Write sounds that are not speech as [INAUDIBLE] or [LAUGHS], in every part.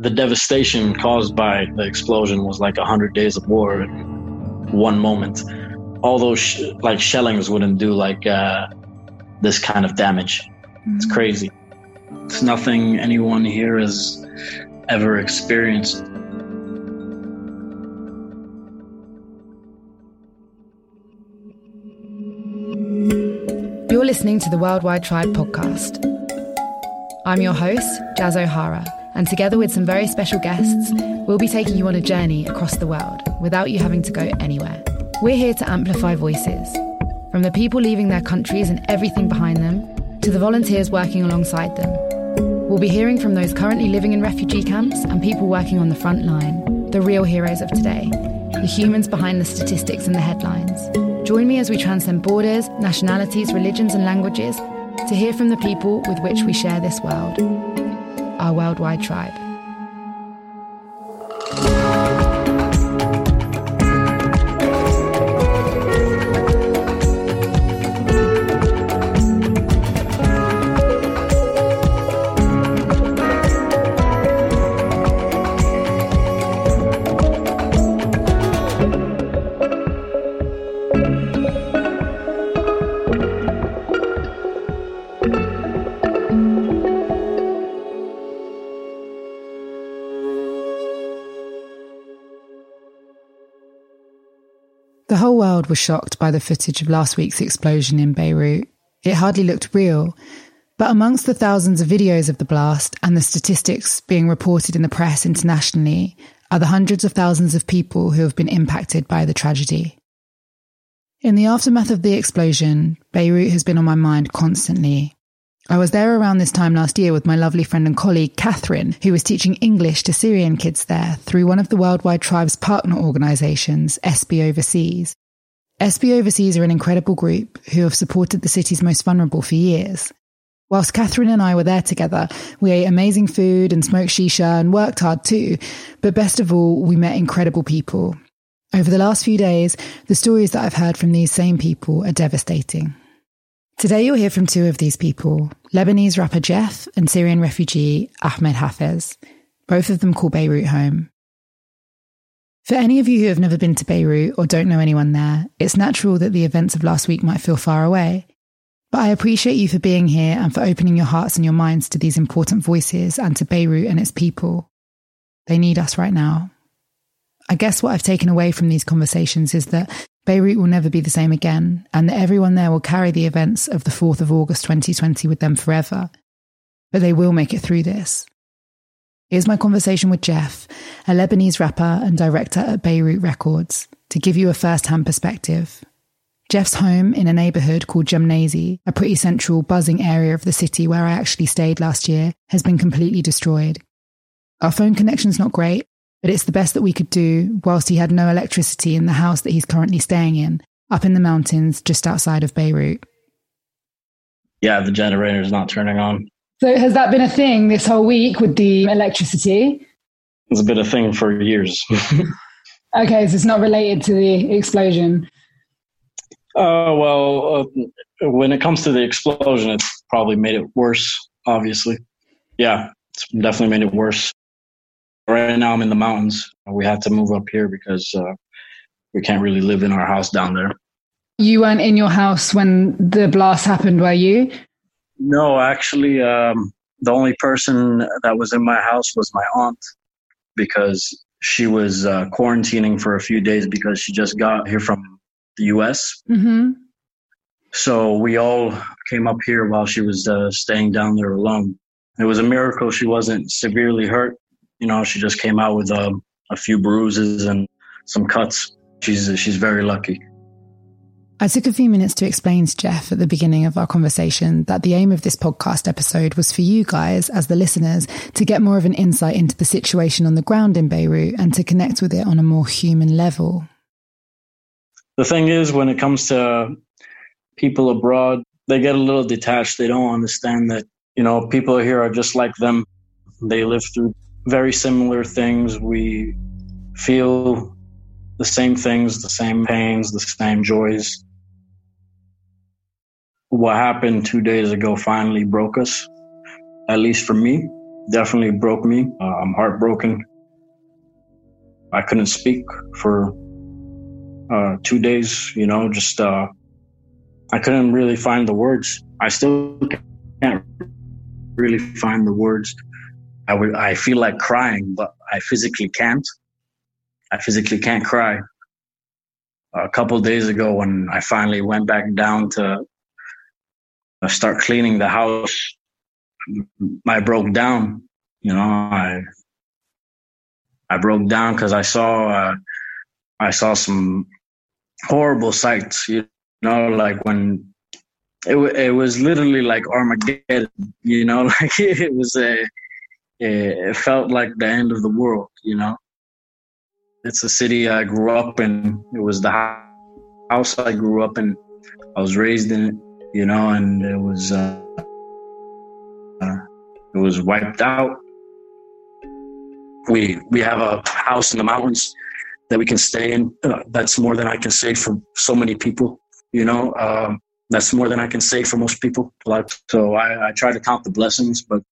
the devastation caused by the explosion was like a hundred days of war in one moment. All those sh- like shellings wouldn't do like uh, this kind of damage. It's Mm. crazy. It's nothing anyone here has ever experienced. You're listening to the Worldwide Tribe podcast. I'm your host, Jazz O'Hara, and together with some very special guests, we'll be taking you on a journey across the world without you having to go anywhere. We're here to amplify voices, from the people leaving their countries and everything behind them, to the volunteers working alongside them. We'll be hearing from those currently living in refugee camps and people working on the front line, the real heroes of today, the humans behind the statistics and the headlines. Join me as we transcend borders, nationalities, religions, and languages to hear from the people with which we share this world, our worldwide tribe. World was shocked by the footage of last week's explosion in Beirut. It hardly looked real. But amongst the thousands of videos of the blast and the statistics being reported in the press internationally are the hundreds of thousands of people who have been impacted by the tragedy. In the aftermath of the explosion, Beirut has been on my mind constantly. I was there around this time last year with my lovely friend and colleague Catherine, who was teaching English to Syrian kids there through one of the Worldwide Tribes partner organisations, SB Overseas. SB Overseas are an incredible group who have supported the city's most vulnerable for years. Whilst Catherine and I were there together, we ate amazing food and smoked shisha and worked hard too. But best of all, we met incredible people. Over the last few days, the stories that I've heard from these same people are devastating. Today, you'll hear from two of these people Lebanese rapper Jeff and Syrian refugee Ahmad Hafez. Both of them call Beirut home. For any of you who have never been to Beirut or don't know anyone there, it's natural that the events of last week might feel far away. But I appreciate you for being here and for opening your hearts and your minds to these important voices and to Beirut and its people. They need us right now. I guess what I've taken away from these conversations is that Beirut will never be the same again, and that everyone there will carry the events of the 4th of August 2020 with them forever. But they will make it through this. Here's my conversation with Jeff, a Lebanese rapper and director at Beirut Records, to give you a first hand perspective. Jeff's home in a neighbourhood called Gemmayze, a pretty central, buzzing area of the city where I actually stayed last year, has been completely destroyed. Our phone connection's not great, but it's the best that we could do whilst he had no electricity in the house that he's currently staying in, up in the mountains just outside of Beirut. Yeah, the generator's not turning on. So has that been a thing this whole week with the electricity? It's been a thing for years. [LAUGHS] Okay, so it's not related to the explosion. Uh, well, uh, when it comes to the explosion, it's probably made it worse, obviously. Yeah, it's definitely made it worse. Right now, I'm in the mountains. We had to move up here because uh, we can't really live in our house down there. You weren't in your house when the blast happened, were you? No, actually, um, the only person that was in my house was my aunt because she was uh, quarantining for a few days because she just got here from the US. Mm-hmm. So we all came up here while she was uh, staying down there alone. It was a miracle she wasn't severely hurt. You know, she just came out with um, a few bruises and some cuts. She's she's very lucky. I took a few minutes to explain to Jeff at the beginning of our conversation that the aim of this podcast episode was for you guys, as the listeners, to get more of an insight into the situation on the ground in Beirut and to connect with it on a more human level. The thing is, when it comes to people abroad, they get a little detached. They don't understand that, you know, people here are just like them. They live through very similar things. We feel the same things, the same pains, the same joys. What happened two days ago finally broke us, at least for me. definitely broke me. Uh, I'm heartbroken. I couldn't speak for uh, two days, you know, just uh, I couldn't really find the words. I still can't really find the words. I would I feel like crying, but I physically can't. I physically can't cry. A couple days ago, when I finally went back down to uh, start cleaning the house, I broke down. You know, I I broke down because I saw uh, I saw some horrible sights. You know, like when it it was literally like Armageddon. You know, [LAUGHS] like it was a it felt like the end of the world. You know, it's a city I grew up in. It was the house I grew up in. I was raised in it. You know, and it was uh, it was wiped out we we have a house in the mountains that we can stay in. Uh, that's more than I can say for so many people. You know, um, that's more than I can say for most people. So I, I try to count the blessings, but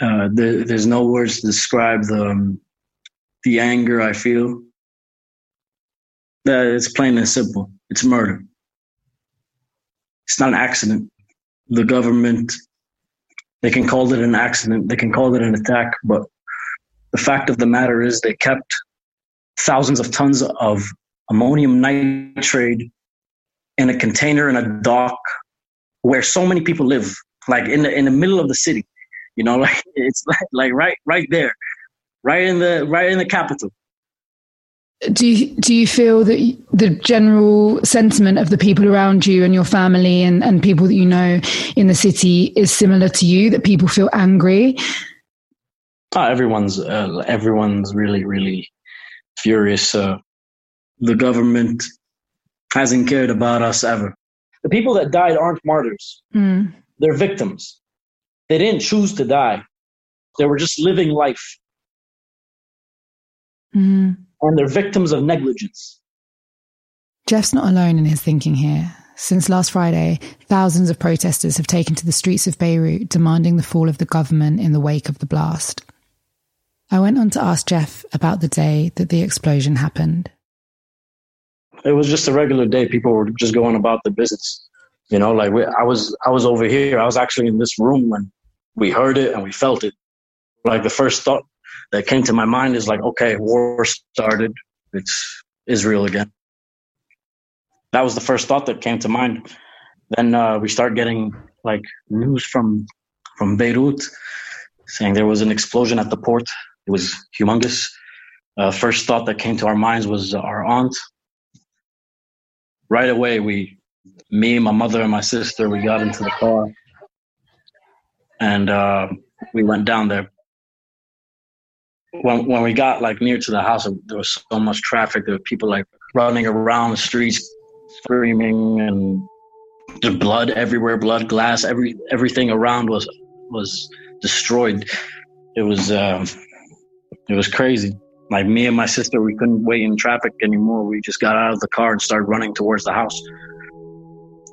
uh, there, there's no words to describe the um, the anger I feel. That it's plain and simple. It's murder. It's not an accident. The government, they can call it an accident. They can call it an attack, but the fact of the matter is they kept thousands of tons of ammonium nitrate in a container in a dock where so many people live, like in the in the middle of the city. You know, [LAUGHS] like it's like, like right right there, right in the right in the capital. Do you, do you feel that the general sentiment of the people around you and your family and, and people that you know in the city is similar to you? That people feel angry Oh, everyone's uh, everyone's really really furious. Uh, the government hasn't cared about us ever. The people that died aren't martyrs. Mm. They're victims. They didn't choose to die. They were just living life. Mm. And they're victims of negligence. Jeff's not alone in his thinking here. Since last Friday, thousands of protesters have taken to the streets of Beirut demanding the fall of the government in the wake of the blast. I went on to ask Jeff about the day that the explosion happened. It was just a regular day. People were just going about the business. You know, like we, I was, I was over here. I was actually in this room when we heard it and we felt it. Like the first thought that came to my mind is like, okay, war started. It's Israel again. That was the first thought that came to mind. Then uh, we start getting like news from from Beirut saying there was an explosion at the port it was humongous. Uh, first thought that came to our minds was our aunt. Right away, we, me, my mother, and my sister, we got into the car, and uh, we went down there. When when we got like near to the house, there was so much traffic. There were people like running around the streets, screaming, and there's blood everywhere, blood, glass, every everything around was was destroyed. It was. Uh, it was crazy. Like me and my sister, we couldn't wait in traffic anymore. We just got out of the car and started running towards the house.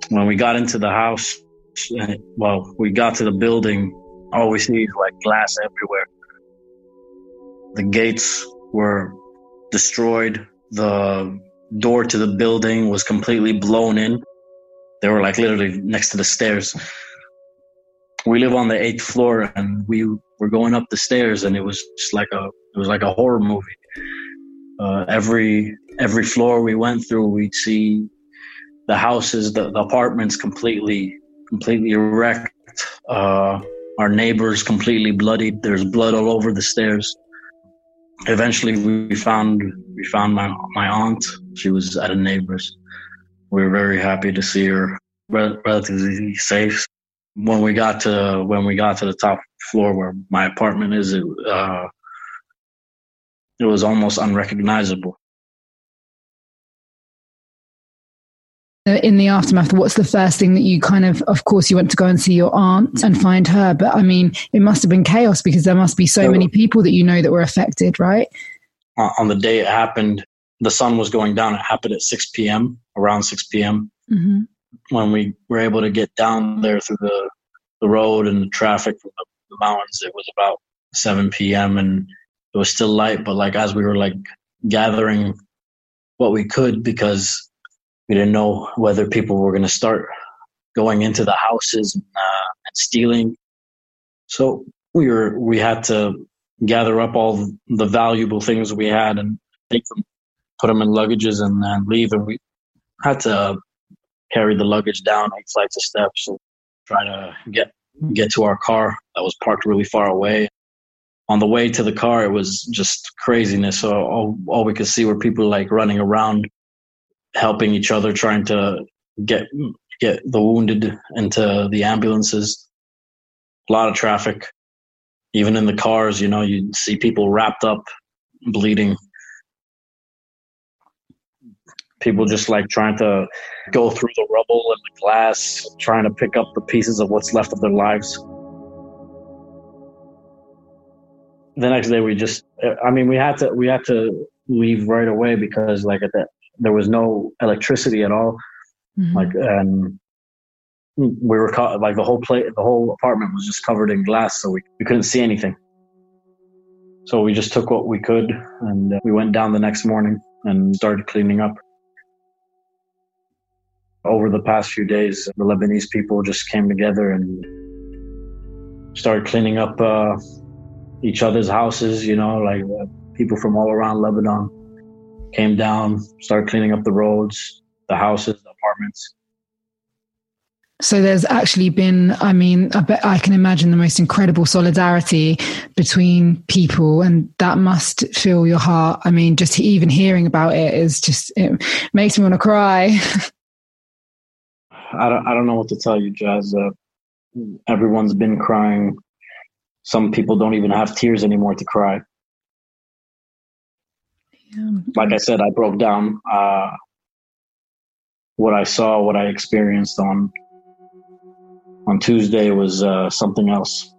When we got into the house, well, we got to the building, all we see is like glass everywhere. The gates were destroyed. The door to the building was completely blown in. They were like literally next to the stairs. We live on the eighth floor and we were going up the stairs and it was just like a it was like a horror movie. Uh, every every floor we went through, we'd see the houses, the, the apartments completely completely wrecked. Uh, our neighbors completely bloodied. There's blood all over the stairs. Eventually, we found we found my my aunt. She was at a neighbor's. We were very happy to see her relatively safe. When we got to when we got to the top floor where my apartment is, it, uh, it was almost unrecognizable. In the aftermath what's the first thing that you kind of of course you went to go and see your aunt and find her but i mean it must have been chaos because there must be so, so many people that you know that were affected right on the day it happened the sun was going down it happened at 6 p.m around 6 p.m mm-hmm. when we were able to get down there through the the road and the traffic from the the mountains. It was about 7 p.m. and it was still light, but like as we were like gathering what we could because we didn't know whether people were going to start going into the houses and, uh, and stealing. So we were we had to gather up all the valuable things we had and take them, put them in luggages, and then leave. And we had to carry the luggage down eight flights of steps and try to get get to our car that was parked really far away. On the way to the car, it was just craziness. So all, all we could see were people like running around, helping each other, trying to get get the wounded into the ambulances. A lot of traffic, even in the cars. You know, you see people wrapped up, bleeding. People just like trying to go through the rubble and the glass, trying to pick up the pieces of what's left of their lives. The next day, we just—I mean, we had to we had to leave right away because, like, at that there was no electricity at all. Mm-hmm. Like, and we were caught, like the whole plate, the whole apartment was just covered in glass, so we, we couldn't see anything. So we just took what we could, and uh, we went down the next morning and started cleaning up over the past few days, the Lebanese people just came together and started cleaning up uh, each other's houses. You know, like uh, people from all around Lebanon came down, started cleaning up the roads, the houses, the apartments. So there's actually been, I mean, I bet I can imagine the most incredible solidarity between people, and that must fill your heart. I mean, just even hearing about it is just it makes me want to cry. [LAUGHS] I don't, I don't know what to tell you, Jazz. Uh, everyone's been crying. Some people don't even have tears anymore to cry. Yeah. Like I said, I broke down uh, what I saw, what I experienced on on Tuesday was uh, something else.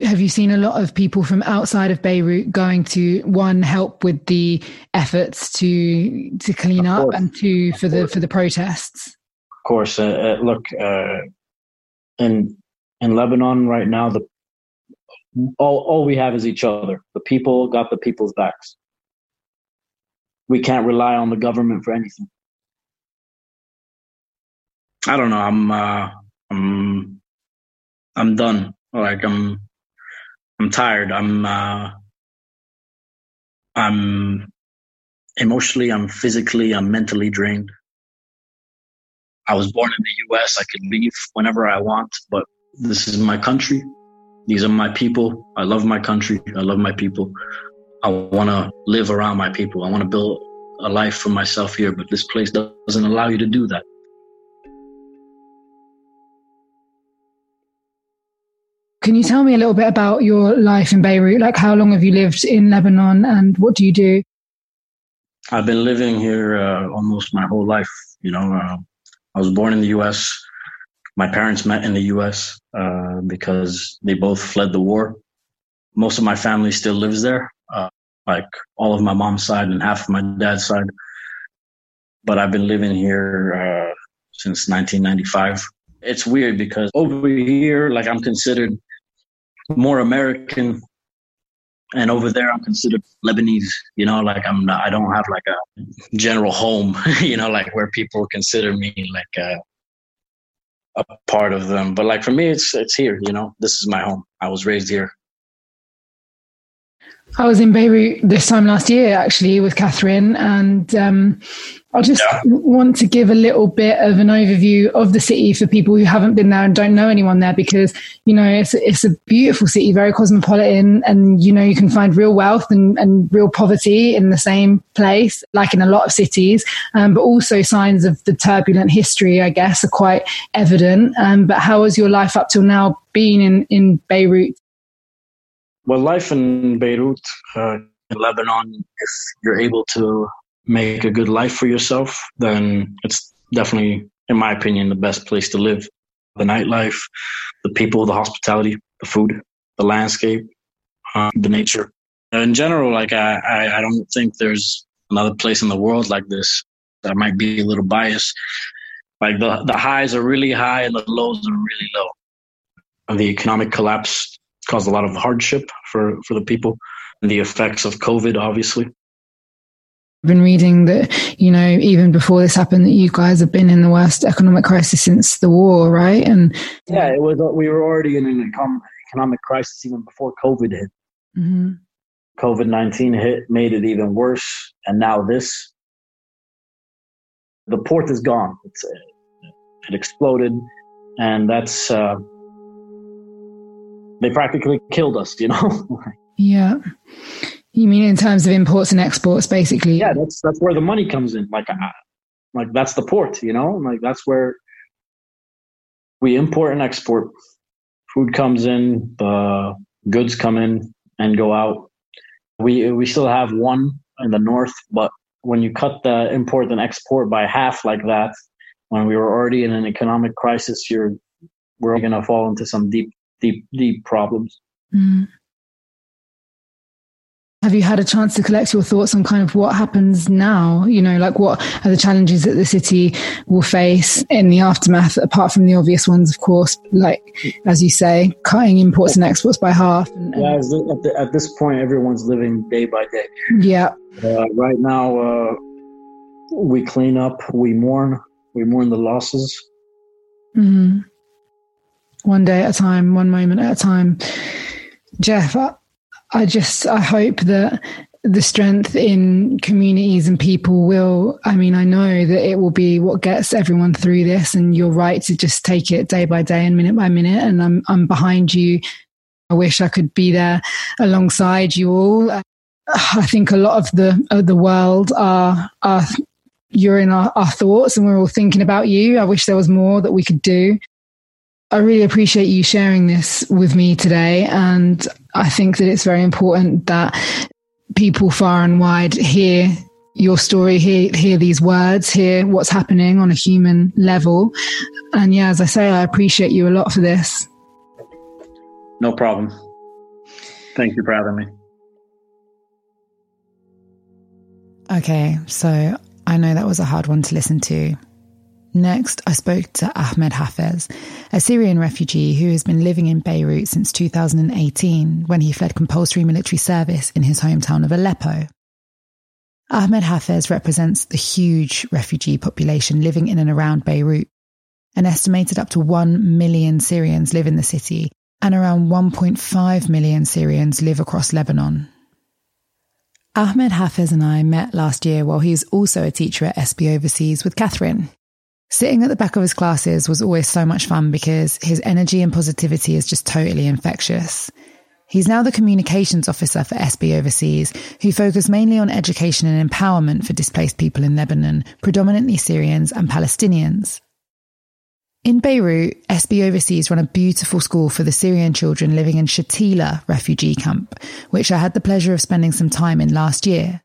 have you seen a lot of people from outside of Beirut going to one help with the efforts to to clean up and two for the for the protests? Of course, uh, uh, look uh, in in Lebanon right now, the all all we have is each other. The people got the people's backs. We can't rely on the government for anything. I don't know. I'm uh, I'm I'm done. Like I'm I'm tired. I'm uh, I'm emotionally, I'm physically, I'm mentally drained. I was born in the US. I could leave whenever I want, but this is my country. These are my people. I love my country. I love my people. I want to live around my people. I want to build a life for myself here, but this place doesn't allow you to do that. Can you tell me a little bit about your life in Beirut? Like, how long have you lived in Lebanon and what do you do? I've been living here uh, almost my whole life. You know, uh, I was born in the U.S. My parents met in the U.S. Uh, because they both fled the war. Most of my family still lives there, uh, like all of my mom's side and half of my dad's side. But I've been living here uh, since 1995. It's weird because over here, like I'm considered more American, and over there I'm considered Lebanese. You know, like I'm not, I don't have like a general home. [LAUGHS] you know, like where people consider me like a, part of them. But like for me, it's it's here. You know, this is my home. I was raised here. I was in Beirut this time last year, actually, with Catherine, and um, I just yeah. want to give a little bit of an overview of the city for people who haven't been there and don't know anyone there, because you know it's it's a beautiful city, very cosmopolitan, and you know you can find real wealth and, and real poverty in the same place, like in a lot of cities, um, but also signs of the turbulent history, I guess, are quite evident. Um, but how has your life up till now been in in Beirut? Well, life in Beirut, uh, in Lebanon, if you're able to make a good life for yourself, then it's definitely, in my opinion, the best place to live. The nightlife, the people, the hospitality, the food, the landscape, uh, the nature. In general, like I, I, I don't think there's another place in the world like this. I might be a little biased, Like the the highs are really high and the lows are really low. The economic collapse caused a lot of hardship for for the people, and the effects of COVID, obviously. I've been reading that, you know, even before this happened, that you guys have been in the worst economic crisis since the war, right? And yeah, it was. We were already in an economic crisis even before COVID hit. Mm-hmm. COVID nineteen hit, made it even worse, and now this. The port is gone. It's, it exploded, and that's uh, they practically killed us. You know. [LAUGHS] yeah. You mean in terms of imports and exports, basically? Yeah, that's that's where the money comes in. Like, uh, like that's the port. You know, like that's where we import and export. Food comes in, the goods come in and go out. We we still have one in the north, but when you cut the import and export by half like that, when we were already in an economic crisis, you're we're going to fall into some deep, deep, deep problems. Mm. Have you had a chance to collect your thoughts on kind of what happens now? You know, like what are the challenges that the city will face in the aftermath, apart from the obvious ones, of course, like, as you say, cutting imports and exports by half? And, and yeah, at, the, at, this point, everyone's living day by day. Yeah. Uh, right now, uh, we clean up, we mourn, we mourn the losses. Mm-hmm. One day at a time, one moment at a time. Jeff, I just I hope that the strength in communities and people will i mean i know that it will be what gets everyone through this and you're right to just take it day by day and minute by minute and i'm i'm behind you. I wish i could be there alongside you all. I think a lot of the of the world are are you're in our, our thoughts and we're all thinking about you. I wish there was more that we could do I really appreciate you sharing this with me today. And I think that it's very important that people far and wide hear your story, hear, hear these words, hear what's happening on a human level. And yeah, as I say, I appreciate you a lot for this. No problem. Thank you for having me. Okay, so I know that was a hard one to listen to. Next, I spoke to Ahmad Hafez, a Syrian refugee who has been living in Beirut since 2018 when he fled compulsory military service in his hometown of Aleppo. Ahmad Hafez represents the huge refugee population living in and around Beirut. An estimated up to 1 million Syrians live in the city, and around 1.5 million Syrians live across Lebanon. Ahmad Hafez and I met last year while he was also a teacher at SB Overseas with Catherine, Sitting at the back of his classes was always so much fun because his energy and positivity is just totally infectious. He's now the communications officer for SB Overseas, who focus mainly on education and empowerment for displaced people in Lebanon, predominantly Syrians and Palestinians. In Beirut, SB Overseas run a beautiful school for the Syrian children living in Shatila refugee camp, which I had the pleasure of spending some time in last year.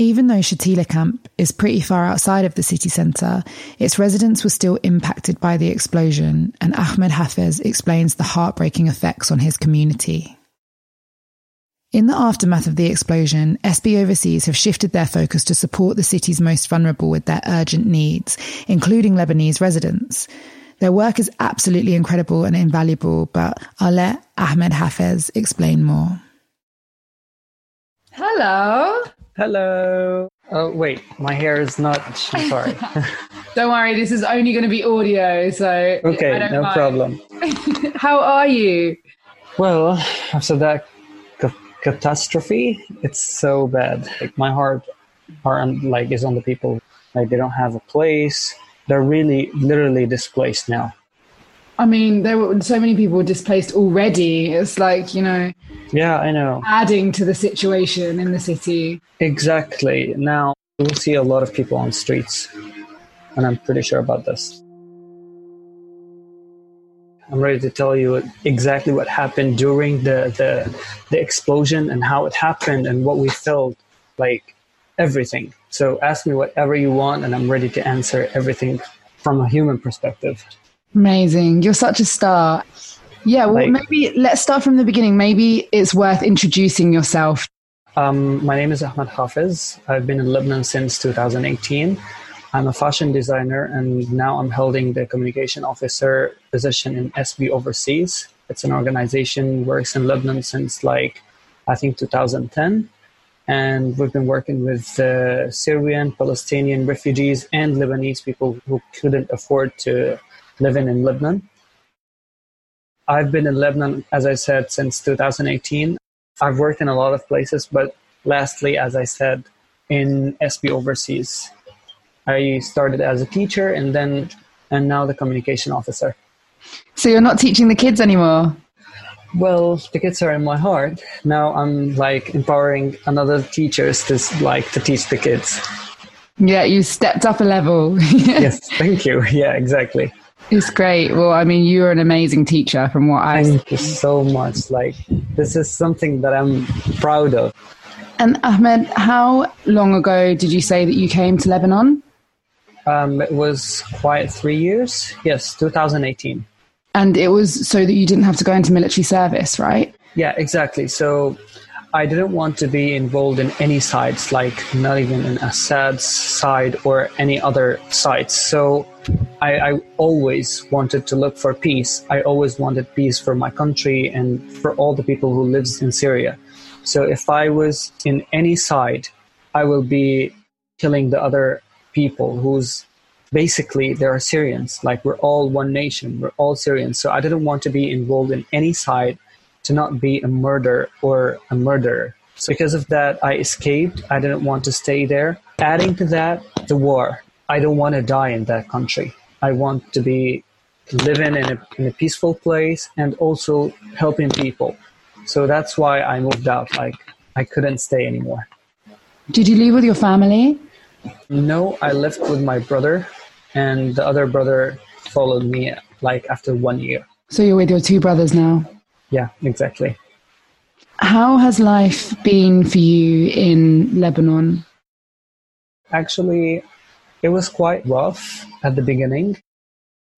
Even though Shatila camp is pretty far outside of the city centre, its residents were still impacted by the explosion, and Ahmad Hafez explains the heartbreaking effects on his community. In the aftermath of the explosion, SB Overseas have shifted their focus to support the city's most vulnerable with their urgent needs, including Lebanese residents. Their work is absolutely incredible and invaluable, but I'll let Ahmad Hafez explain more. Hello. Hello. Oh, wait, my hair is not. [LAUGHS] I'm sorry. [LAUGHS] Don't worry, this is only going to be audio, so. Okay, no mind. problem. [LAUGHS] How are you? Well, after that ca- catastrophe, it's so bad. Like my heart, heart like is on the people. Like they don't have a place. They're really, literally displaced now. I mean, there were so many people displaced already. It's like, you know. Yeah, I know. Adding to the situation in the city. Exactly. Now, we'll see a lot of people on streets. And I'm pretty sure about this. I'm ready to tell you exactly what happened during the, the, the explosion and how it happened and what we felt. Like everything. So ask me whatever you want, and I'm ready to answer everything from a human perspective. Amazing. You're such a star. Yeah, well, like, maybe let's start from the beginning. Maybe it's worth introducing yourself. Um, my name is Ahmad Hafez. I've been in Lebanon since 2018. I'm a fashion designer, and now I'm holding the communication officer position in SB Overseas. It's an organization works in Lebanon since like I think 2010, and we've been working with uh, Syrian, Palestinian refugees and Lebanese people who couldn't afford to live in, in Lebanon. I've been in Lebanon, as I said, since 2018. I've worked in a lot of places, but lastly, as I said, in SB Overseas. I started as a teacher and then and now the communication officer. So you're not teaching the kids anymore? Well, the kids are in my heart. Now I'm like empowering another teachers to like to teach the kids. Yeah, you stepped up a level. [LAUGHS] yes, thank you. [LAUGHS] Yeah, exactly. It's great. Well, I mean, you're an amazing teacher from what I Thank you so much. Like this is something that I'm proud of. And Ahmad, how long ago did you say that you came to Lebanon? Um, it was quite three years. Yes, 2018. And it was so that you didn't have to go into military service, right? Yeah, exactly. So I didn't want to be involved in any sides, like not even in Assad's side or any other sides. So I, I, always wanted to look for peace. I always wanted peace for my country and for all the people who lives in Syria. So if I was in any side, I will be killing the other people who's basically they are Syrians. Like we're all one nation, we're all Syrians. So I didn't want to be involved in any side to not be a murderer or a murderer. So because of that, I escaped. I didn't want to stay there. Adding to that, the war. I don't want to die in that country. I want to be living in a, in a peaceful place and also helping people. So that's why I moved out. Like I couldn't stay anymore. Did you leave with your family? No, I left with my brother, and the other brother followed me like after one year. So you're with your two brothers now? Yeah, exactly. How has life been for you in Lebanon? Actually, it was quite rough at the beginning,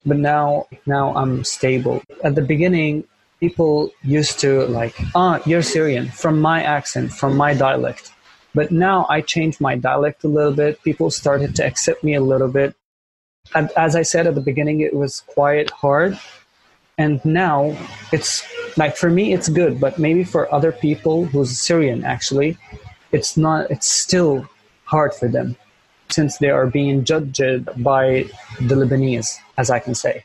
but now now I'm stable. At the beginning, people used to like, ah, you're Syrian from my accent, from my dialect. But now I changed my dialect a little bit. People started to accept me a little bit. And as I said at the beginning, it was quite hard. And now it's like for me, it's good, but maybe for other people who's Syrian, actually, it's not, it's still hard for them since they are being judged by the Lebanese, as I can say.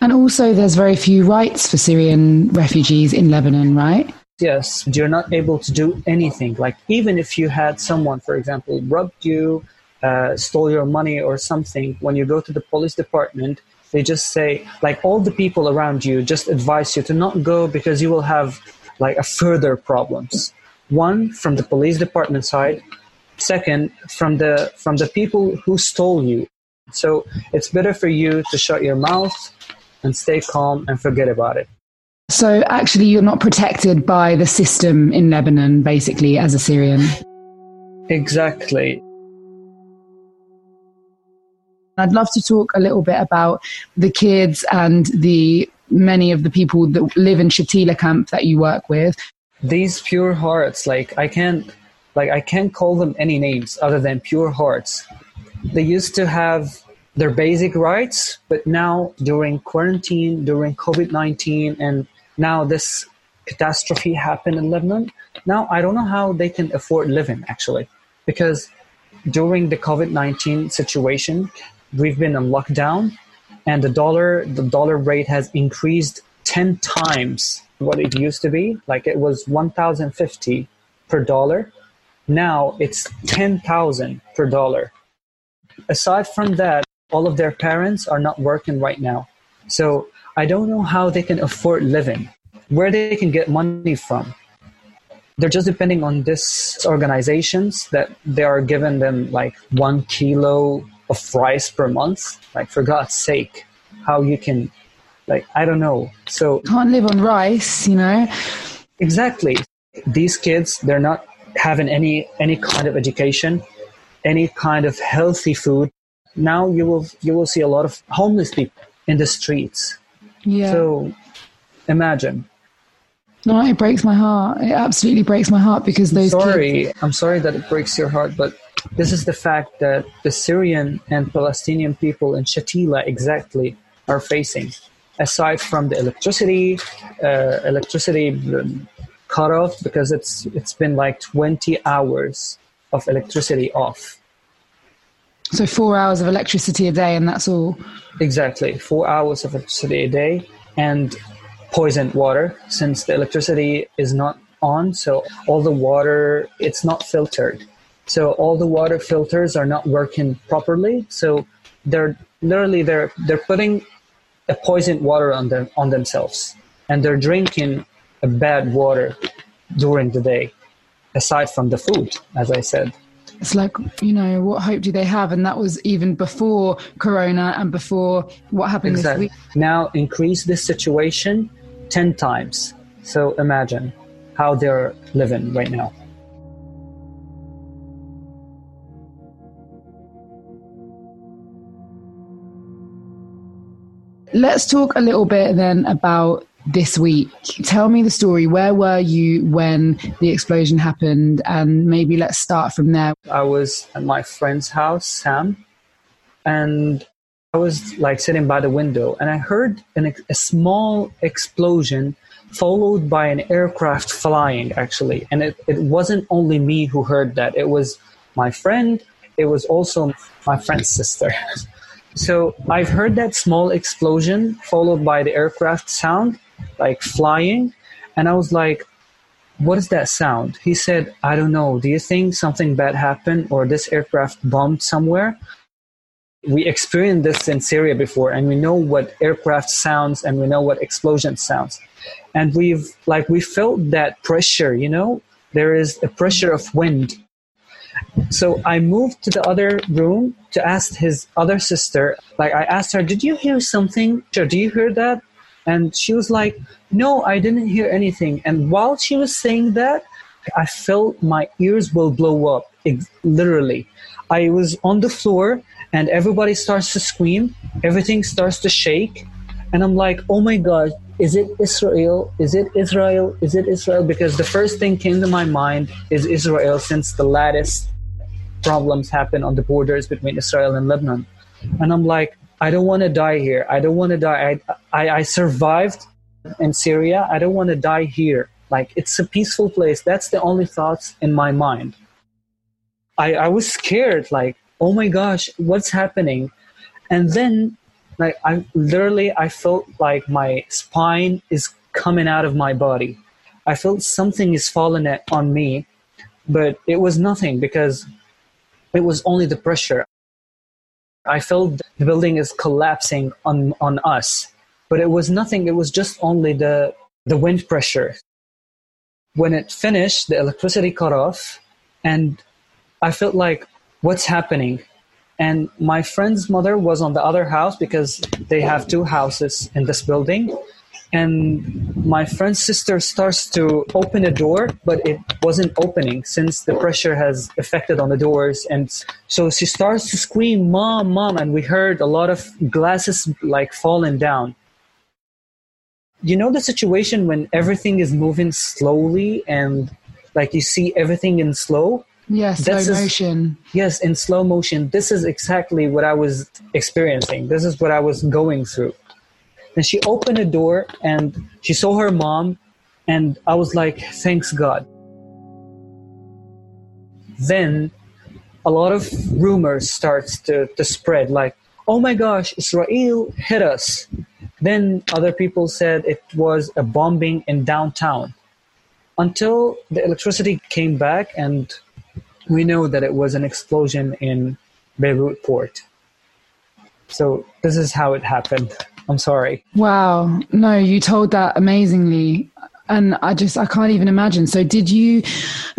And also, there's very few rights for Syrian refugees in Lebanon, right? Yes, you're not able to do anything. Like, even if you had someone, for example, robbed you, uh, stole your money or something, when you go to the police department, they just say, like, all the people around you just advise you to not go because you will have, like, a further problems. One, from the police department side. Second, from the from the people who stole you. So it's better for you to shut your mouth and stay calm and forget about it. So, actually, you're not protected by the system in Lebanon, basically, as a Syrian. Exactly. I'd love to talk a little bit about the kids and the many of the people that live in Shatila camp that you work with. These pure hearts, like I can't, like I can't call them any names other than pure hearts. They used to have their basic rights, but now during quarantine, during COVID 19, and now this catastrophe happened in Lebanon, now I don't know how they can afford living actually, because during the COVID 19 situation, we've been in lockdown and the dollar the dollar rate has increased 10 times what it used to be like it was 1050 per dollar now it's 10000 per dollar aside from that all of their parents are not working right now. So I don't know how they can afford living, where they can get money from. They're just depending on this organizations that they are giving them like one kilo of rice per month. Like for God's sake, how you can like I don't know. So can't live on rice, you know. Exactly. These kids, they're not having any any kind of education, any kind of healthy food now you will you will see a lot of homeless people in the streets. Yeah. So imagine. No, it breaks my heart. It absolutely breaks my heart because those. Sorry, kids... I'm sorry that it breaks your heart, but this is the fact that the Syrian and Palestinian people in Shatila exactly are facing. Aside from the electricity, uh, electricity um, cut off because it's it's been like 20 hours of electricity off. So four hours of electricity a day, and that's all. Exactly, four hours of electricity a day, and poisoned water since the electricity is not on. So all the water it's not filtered. So all the water filters are not working properly. So they're literally they're they're putting a poisoned water on them on themselves, and they're drinking a bad water during the day, aside from the food, as I said. It's like, you know, what hope do they have? And that was even before Corona and before what happened exactly. this week. Now increase this situation 10 times. So imagine how they're living right now. Let's talk a little bit then about this week. Tell me the story. Where were you when the explosion happened? And maybe let's start from there. I was at my friend's house, Sam, and I was like sitting by the window and I heard an, a small explosion followed by an aircraft flying actually. And it, it wasn't only me who heard that, it was my friend, it was also my friend's sister. [LAUGHS] so I've heard that small explosion followed by the aircraft sound like flying. And I was like, what is that sound? He said, I don't know. Do you think something bad happened or this aircraft bombed somewhere? We experienced this in Syria before and we know what aircraft sounds and we know what explosion sounds. And we've like we felt that pressure, you know, there is a pressure of wind. So I moved to the other room to ask his other sister, like I asked her, Did you hear something? Or do you hear that? And she was like, No, I didn't hear anything. And while she was saying that, I felt my ears will blow up, literally. I was on the floor and everybody starts to scream, everything starts to shake. And I'm like, oh my God, is it Israel? Is it Israel? Is it Israel? Because the first thing came to my mind is Israel since the latest problems happen on the borders between Israel and Lebanon. And I'm like, I don't want to die here. I don't want to die. I, I, I survived in Syria. I don't want to die here. Like, it's a peaceful place. That's the only thoughts in my mind. I, I was scared, like, oh my gosh, what's happening? And then, like, I literally, I felt like my spine is coming out of my body. I felt something is falling on me, but it was nothing because it was only the pressure. I felt the building is collapsing on, on us, but it was nothing. It was just only the, the wind pressure. When it finished, the electricity cut off, and I felt like, what's happening? And my friend's mother was on the other house because they have two houses in this building and my friend's sister starts to open a door but it wasn't opening since the pressure has affected on the doors. And so she starts to scream mom mom and we heard a lot of glasses like falling down. You know the situation when everything is moving slowly and like you see everything in slow? Yes slow motion. Yes in slow motion. This is exactly what i was experiencing. This is what i was going through and she opened a door and she saw her mom, and I was like, thanks God. Then a lot of rumors starts to, to spread like, oh my gosh, Israel hit us. Then other people said it was a bombing in downtown. Until the electricity came back and we know that it was an explosion in Beirut port. So this is how it happened. I'm sorry. Wow. No, you told that amazingly. And I just, I can't even imagine. So, did you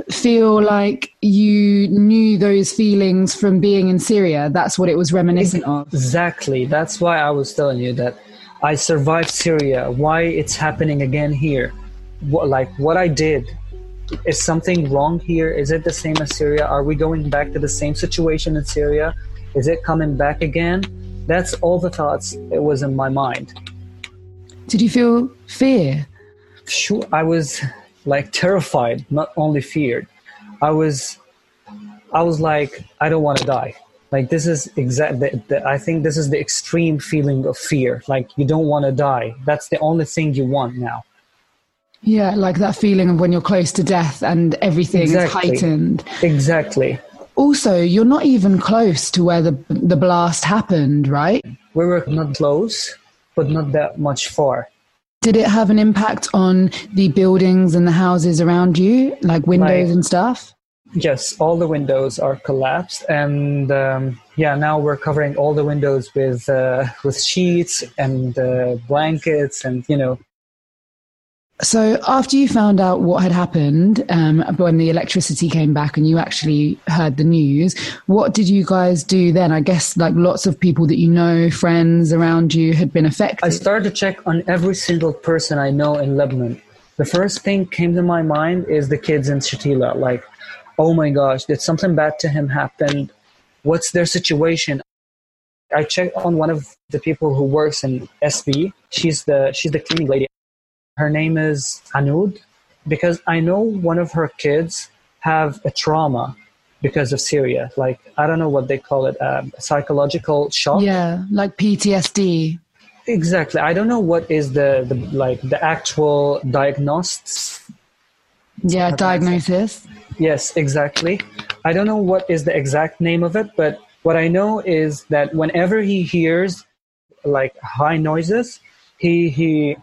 feel like you knew those feelings from being in Syria? That's what it was reminiscent of. Exactly. That's why I was telling you that I survived Syria. Why it's happening again here? What, like what I did. Is something wrong here? Is it the same as Syria? Are we going back to the same situation in Syria? Is it coming back again? That's all the thoughts it was in my mind. Did you feel fear? Sure, I was like terrified, not only feared. I was I was like, I don't want to die. Like this is exact. I think this is the extreme feeling of fear. Like you don't want to die. That's the only thing you want now. Yeah, like that feeling of when you're close to death and everything exactly. is heightened. Exactly. Also, you're not even close to where the the blast happened, right? We were not close, but not that much far. Did it have an impact on the buildings and the houses around you, like windows like, and stuff? Yes, all the windows are collapsed, and um, yeah, now we're covering all the windows with uh, with sheets and uh, blankets, and you know. So after you found out what had happened um, when the electricity came back, and you actually heard the news, what did you guys do then? I guess like lots of people that you know, friends around you, had been affected. I started to check on every single person I know in Lebanon. The first thing came to my mind is the kids in Shatila, like oh my gosh, did something bad to him happen? What's their situation? I checked on one of the people who works in SB. She's the she's the cleaning lady. Her name is Anud because I know one of her kids have a trauma because of Syria. Like I don't know what they call it, um, psychological shock. Yeah, like PTSD. Exactly. I don't know what is the, the like the actual diagnosis. Yeah, diagnosis. Yes, exactly. I don't know what is the exact name of it, but what I know is that whenever he hears like high noises, he he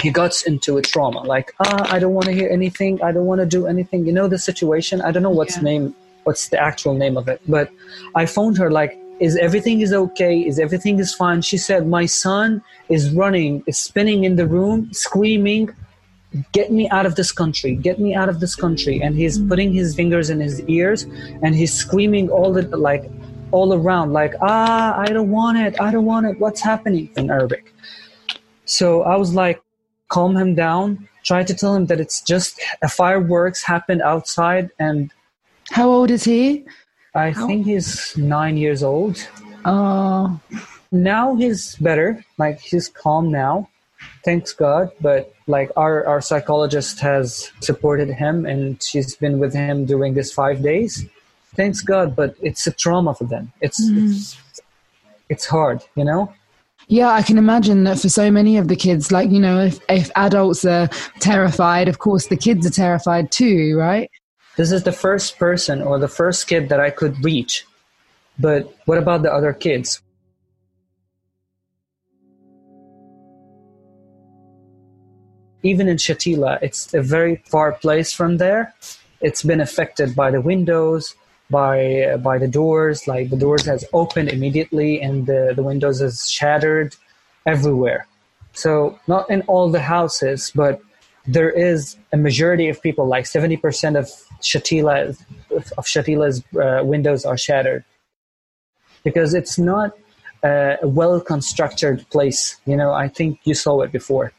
he gets into a trauma. Like, ah, I don't want to hear anything. I don't want to do anything. You know the situation. I don't know what's yeah. name, what's the actual name of it. But I phoned her like, is everything is okay? Is everything is fine? She said, my son is running, is spinning in the room, screaming get me out of this country get me out of this country and he's putting his fingers in his ears and he's screaming all the like all around like ah i don't want it i don't want it what's happening in arabic so i was like calm him down try to tell him that it's just a fireworks happened outside and how old is he i how? think he's nine years old oh now he's better like he's calm now thanks God. But like our, our psychologist has supported him and she's been with him during this five days. Thanks God, but it's a trauma for them. It's mm. it's, it's hard, you know? Yeah, I can imagine that for so many of the kids, like, you know, if, if adults are terrified, of course the kids are terrified too, right? This is the first person or the first kid that I could reach. But what about the other kids? even in Shatila, it's a very far place from there. It's been affected by the windows, by by the doors. Like the doors has opened immediately, and the the windows is shattered everywhere. So not in all the houses, but there is a majority of people, like seventy percent of Shatila of Shatila's uh, windows are shattered because it's not a well constructed place. You know, I think you saw it before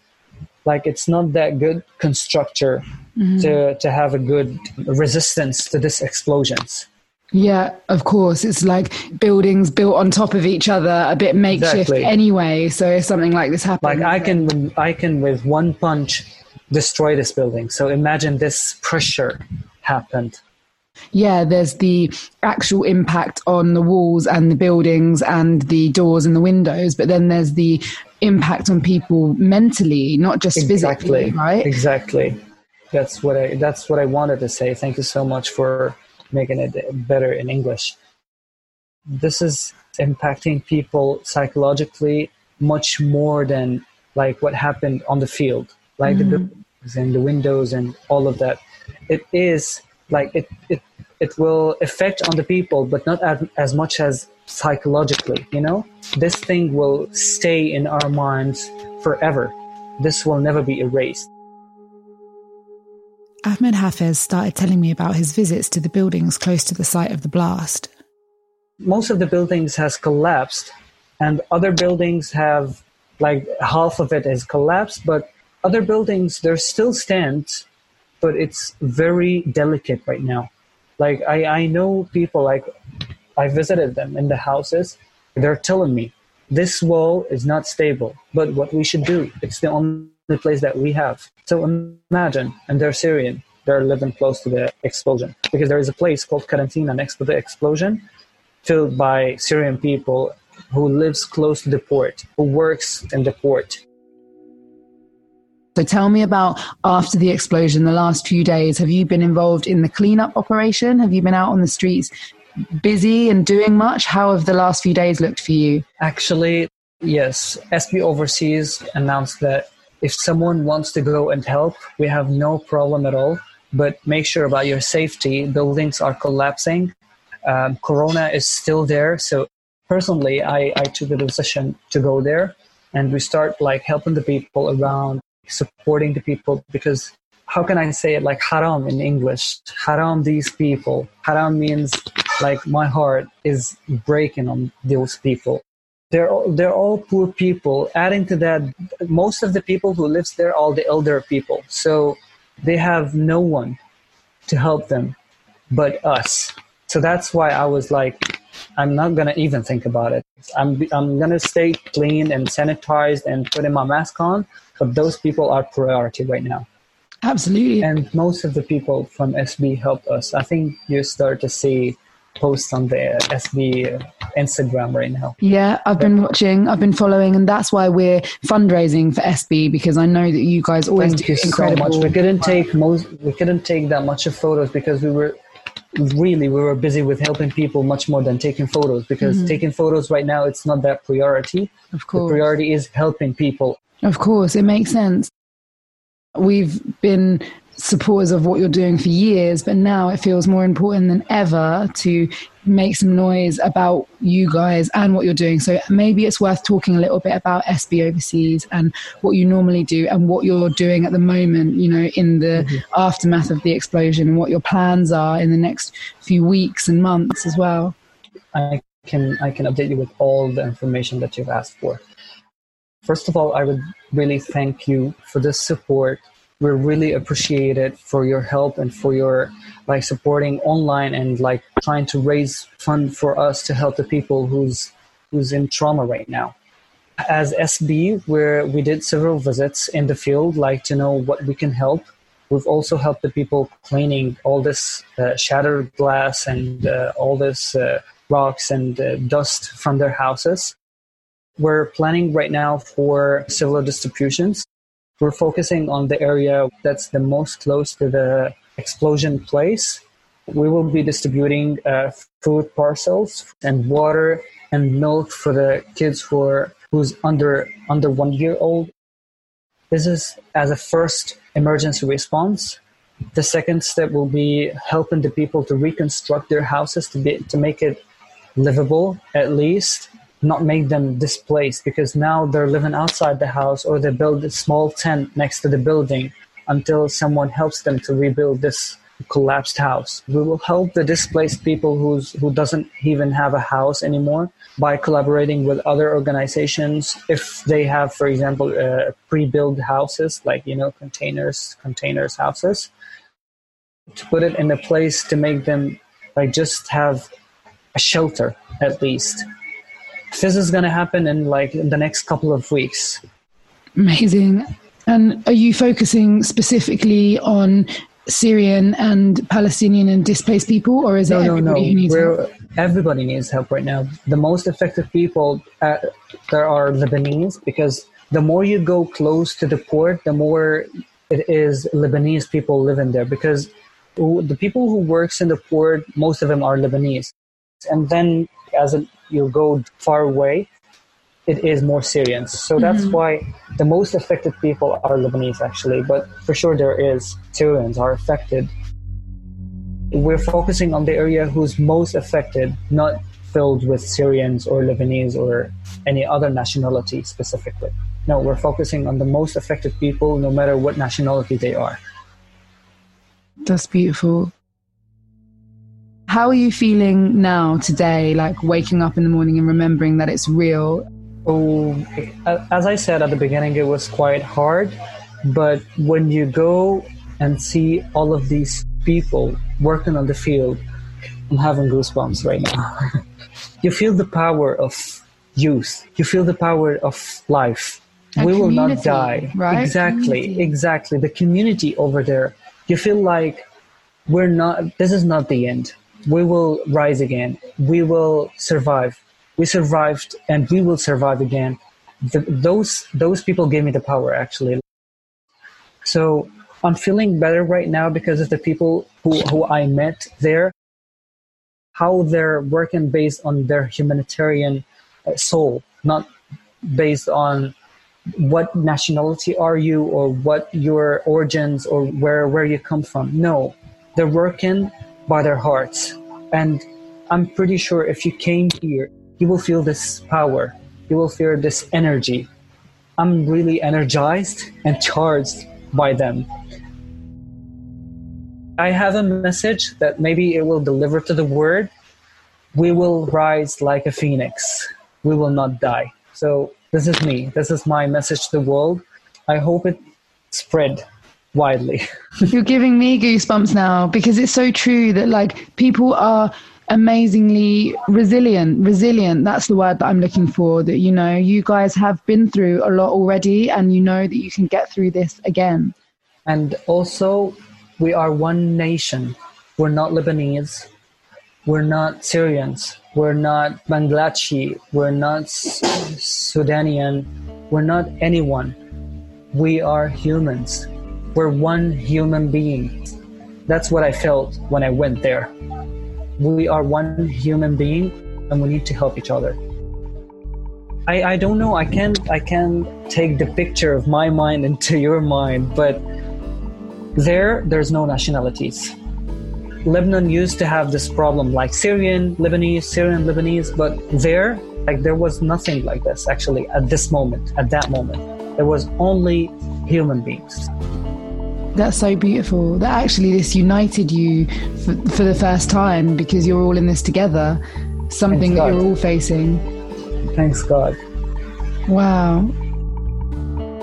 like it's not that good constructor mm-hmm. to to have a good resistance to these explosions yeah, of course. It's like buildings built on top of each other, a bit makeshift exactly. anyway. So if something like this happens, like I can, I can with one punch destroy this building. So imagine this pressure happened. Yeah, there's the actual impact on the walls and the buildings and the doors and the windows, but then there's the impact on people mentally, not just exactly. physically, right? Exactly. That's what I that's what I wanted to say. Thank you so much for making it better in English. This is impacting people psychologically much more than like what happened on the field, like mm-hmm. the buildings and the windows and all of that. It is like it it it will affect on the people, but not as, as much as psychologically, you know? This thing will stay in our minds forever. This will never be erased. Ahmad Hafez started telling me about his visits to the buildings close to the site of the blast. Most of the buildings has collapsed and other buildings have like half of it has collapsed, but other buildings there still stands, but it's very delicate right now. Like I, I know people like I visited them in the houses. They're telling me this wall is not stable, but what we should do, it's the only place that we have. So imagine, and they're Syrian, they're living close to the explosion because there is a place called Karantina next to the explosion filled by Syrian people who lives close to the port, who works in the port. So tell me about after the explosion, the last few days. Have you been involved in the cleanup operation? Have you been out on the streets busy and doing much? How have the last few days looked for you? Actually, yes. SB Overseas announced that if someone wants to go and help, we have no problem at all. But make sure about your safety. Buildings are collapsing. Um, corona is still there. So personally, I, I took the decision to go there and we start like helping the people around, supporting the people because how can I say it like haram in English? Haram these people. Haram means like my heart is breaking on those people. They're all, they're all poor people. Adding to that, most of the people who lives there are all the elder people. So they have no one to help them but us. So that's why I was like, I'm not gonna even think about it. I'm I'm gonna stay clean and sanitized and putting my mask on. But those people are priority right now. Absolutely. And most of the people from SB helped us. I think you start to see posts on the SB Instagram right now. Yeah, I've been watching, I've been following, and that's why we're fundraising for SB because I know that you guys always Thank do you incredible. so much. We couldn't take most. We couldn't take that much of photos because we were really we were busy with helping people much more than taking photos because mm-hmm. taking photos right now it's not that priority. Of course, The priority is helping people. Of course, it makes sense. We've been supporters of what you're doing for years, but now it feels more important than ever to make some noise about you guys and what you're doing. So maybe it's worth talking a little bit about SB Overseas and what you normally do and what you're doing at the moment, you know, in the mm-hmm. aftermath of the explosion and what your plans are in the next few weeks and months as well. I can I can update you with all the information that you've asked for. First of all, I would really thank you for this support. We really appreciate it for your help and for your like supporting online and like trying to raise fund for us to help the people who's who's in trauma right now. As SB, where we did several visits in the field, like to know what we can help. We've also helped the people cleaning all this uh, shattered glass and uh, all this uh, rocks and uh, dust from their houses. We're planning right now for civil distributions. We're focusing on the area that's the most close to the explosion place. We will be distributing uh, food parcels and water and milk for the kids who are who's under under one year old. This is as a first emergency response. The second step will be helping the people to reconstruct their houses to be to make it livable at least not make them displaced because now they're living outside the house or they build a small tent next to the building until someone helps them to rebuild this collapsed house. We will help the displaced people who's who doesn't even have a house anymore by collaborating with other organizations if they have for example uh, pre-built houses like you know containers containers houses to put it in a place to make them like just have a shelter at least this is going to happen in like in the next couple of weeks Amazing. And are you focusing specifically on Syrian and Palestinian and displaced people, or is it no no no everybody who needs help? We're, everybody needs help right now the most affected people uh, there are lebanese because the more you go close to the port the more it is lebanese people living there because the people who works in the port most of them are lebanese and then as it, you go far away it is more syrians so that's mm-hmm. why the most affected people are lebanese actually but for sure there is syrians are affected we're focusing on the area who's most affected, not filled with Syrians or Lebanese or any other nationality specifically. No, we're focusing on the most affected people, no matter what nationality they are. That's beautiful. How are you feeling now, today, like waking up in the morning and remembering that it's real? Oh, as I said at the beginning, it was quite hard, but when you go and see all of these people working on the field, I'm having goosebumps right now. [LAUGHS] you feel the power of youth. You feel the power of life. And we will not die. right? Exactly, Community. exactly. The community over there you feel like we're not, this is not the end. We will rise again. We will survive. We survived and we will survive again. The, those, those people gave me the power actually. So I'm feeling better right now because of the people who, who I met there, how they're working based on their humanitarian uh, soul, not based on what nationality are you or what your origins or where where you come from no they're working by their hearts. And i'm pretty sure if you came here you will feel this power. You will feel this energy. I'm really energized and charged by them. I have a message that maybe it will deliver to the word we will rise like a phoenix. We will not die. So this is me. This is my message to the world. I hope it spread widely. [LAUGHS] You're giving me goosebumps now because it's so true that like people are amazingly resilient resilient that's the word that i'm looking for that you know you guys have been through a lot already and you know that you can get through this again and also we are one nation we're not lebanese we're not syrians we're not Bangladeshi. We're not Sudanian. We're not anyone. We are humans. We're one human being. That's what I felt when I went there. We are one human being and we need to help each other. I, I don't know. I can't I can take the picture of my mind [LAUGHS] into your mind, but there there's no nationalities Lebanon used to have this problem like Syrian, Lebanese, Syrian, Lebanese, but there, like there was nothing like this actually at this moment, at that moment. There was only human beings. That's so beautiful. That actually this united you for, for the first time because you're all in this together, something that you're all facing. Thanks God. Wow.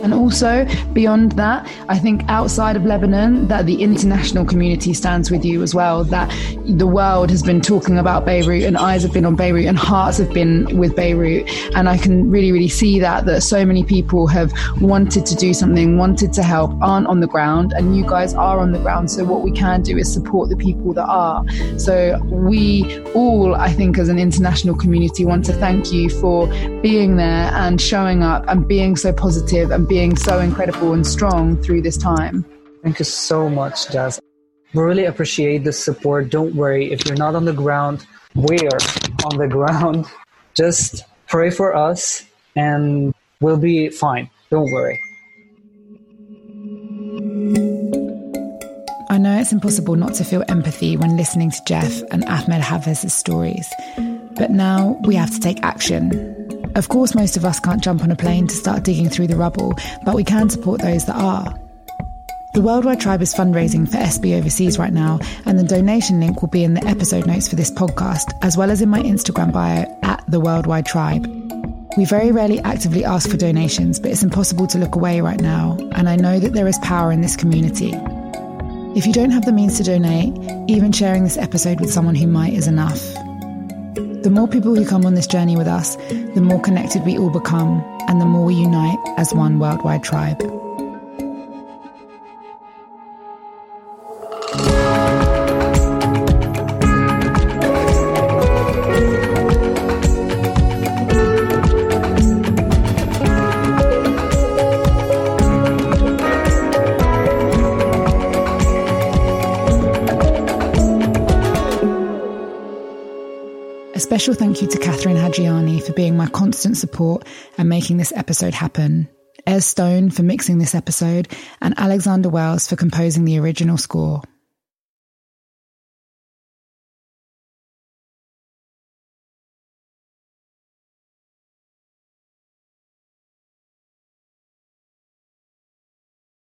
And also, beyond that, I think outside of Lebanon, that the international community stands with you as well. That the world has been talking about Beirut and eyes have been on Beirut and hearts have been with Beirut. And I can really, really see that, that so many people have wanted to do something, wanted to help, aren't on the ground, and you guys are on the ground. So what we can do is support the people that are. So we all, I think, as an international community, want to thank you for being there and showing up and being so positive and being being so incredible and strong through this time. Thank you so much, Jaz. We really appreciate the support. Don't worry, if you're not on the ground, we're on the ground. [LAUGHS] Just pray for us and we'll be fine. Don't worry. I know it's impossible not to feel empathy when listening to Jeff and Ahmad Hafez's stories, but now we have to take action of course, most of us can't jump on a plane to start digging through the rubble, but we can support those that are. The Worldwide Tribe is fundraising for SB Overseas right now, and the donation link will be in the episode notes for this podcast, as well as in my Instagram bio at The Worldwide Tribe. We very rarely actively ask for donations, but it's impossible to look away right now, and I know that there is power in this community. If you don't have the means to donate, even sharing this episode with someone who might is enough. The more people who come on this journey with us, the more connected we all become, and the more we unite as one worldwide tribe. Special thank you to Catherine Hadjiani for being my constant support and making this episode happen, Ez Stone for mixing this episode, and Alexander Wells for composing the original score.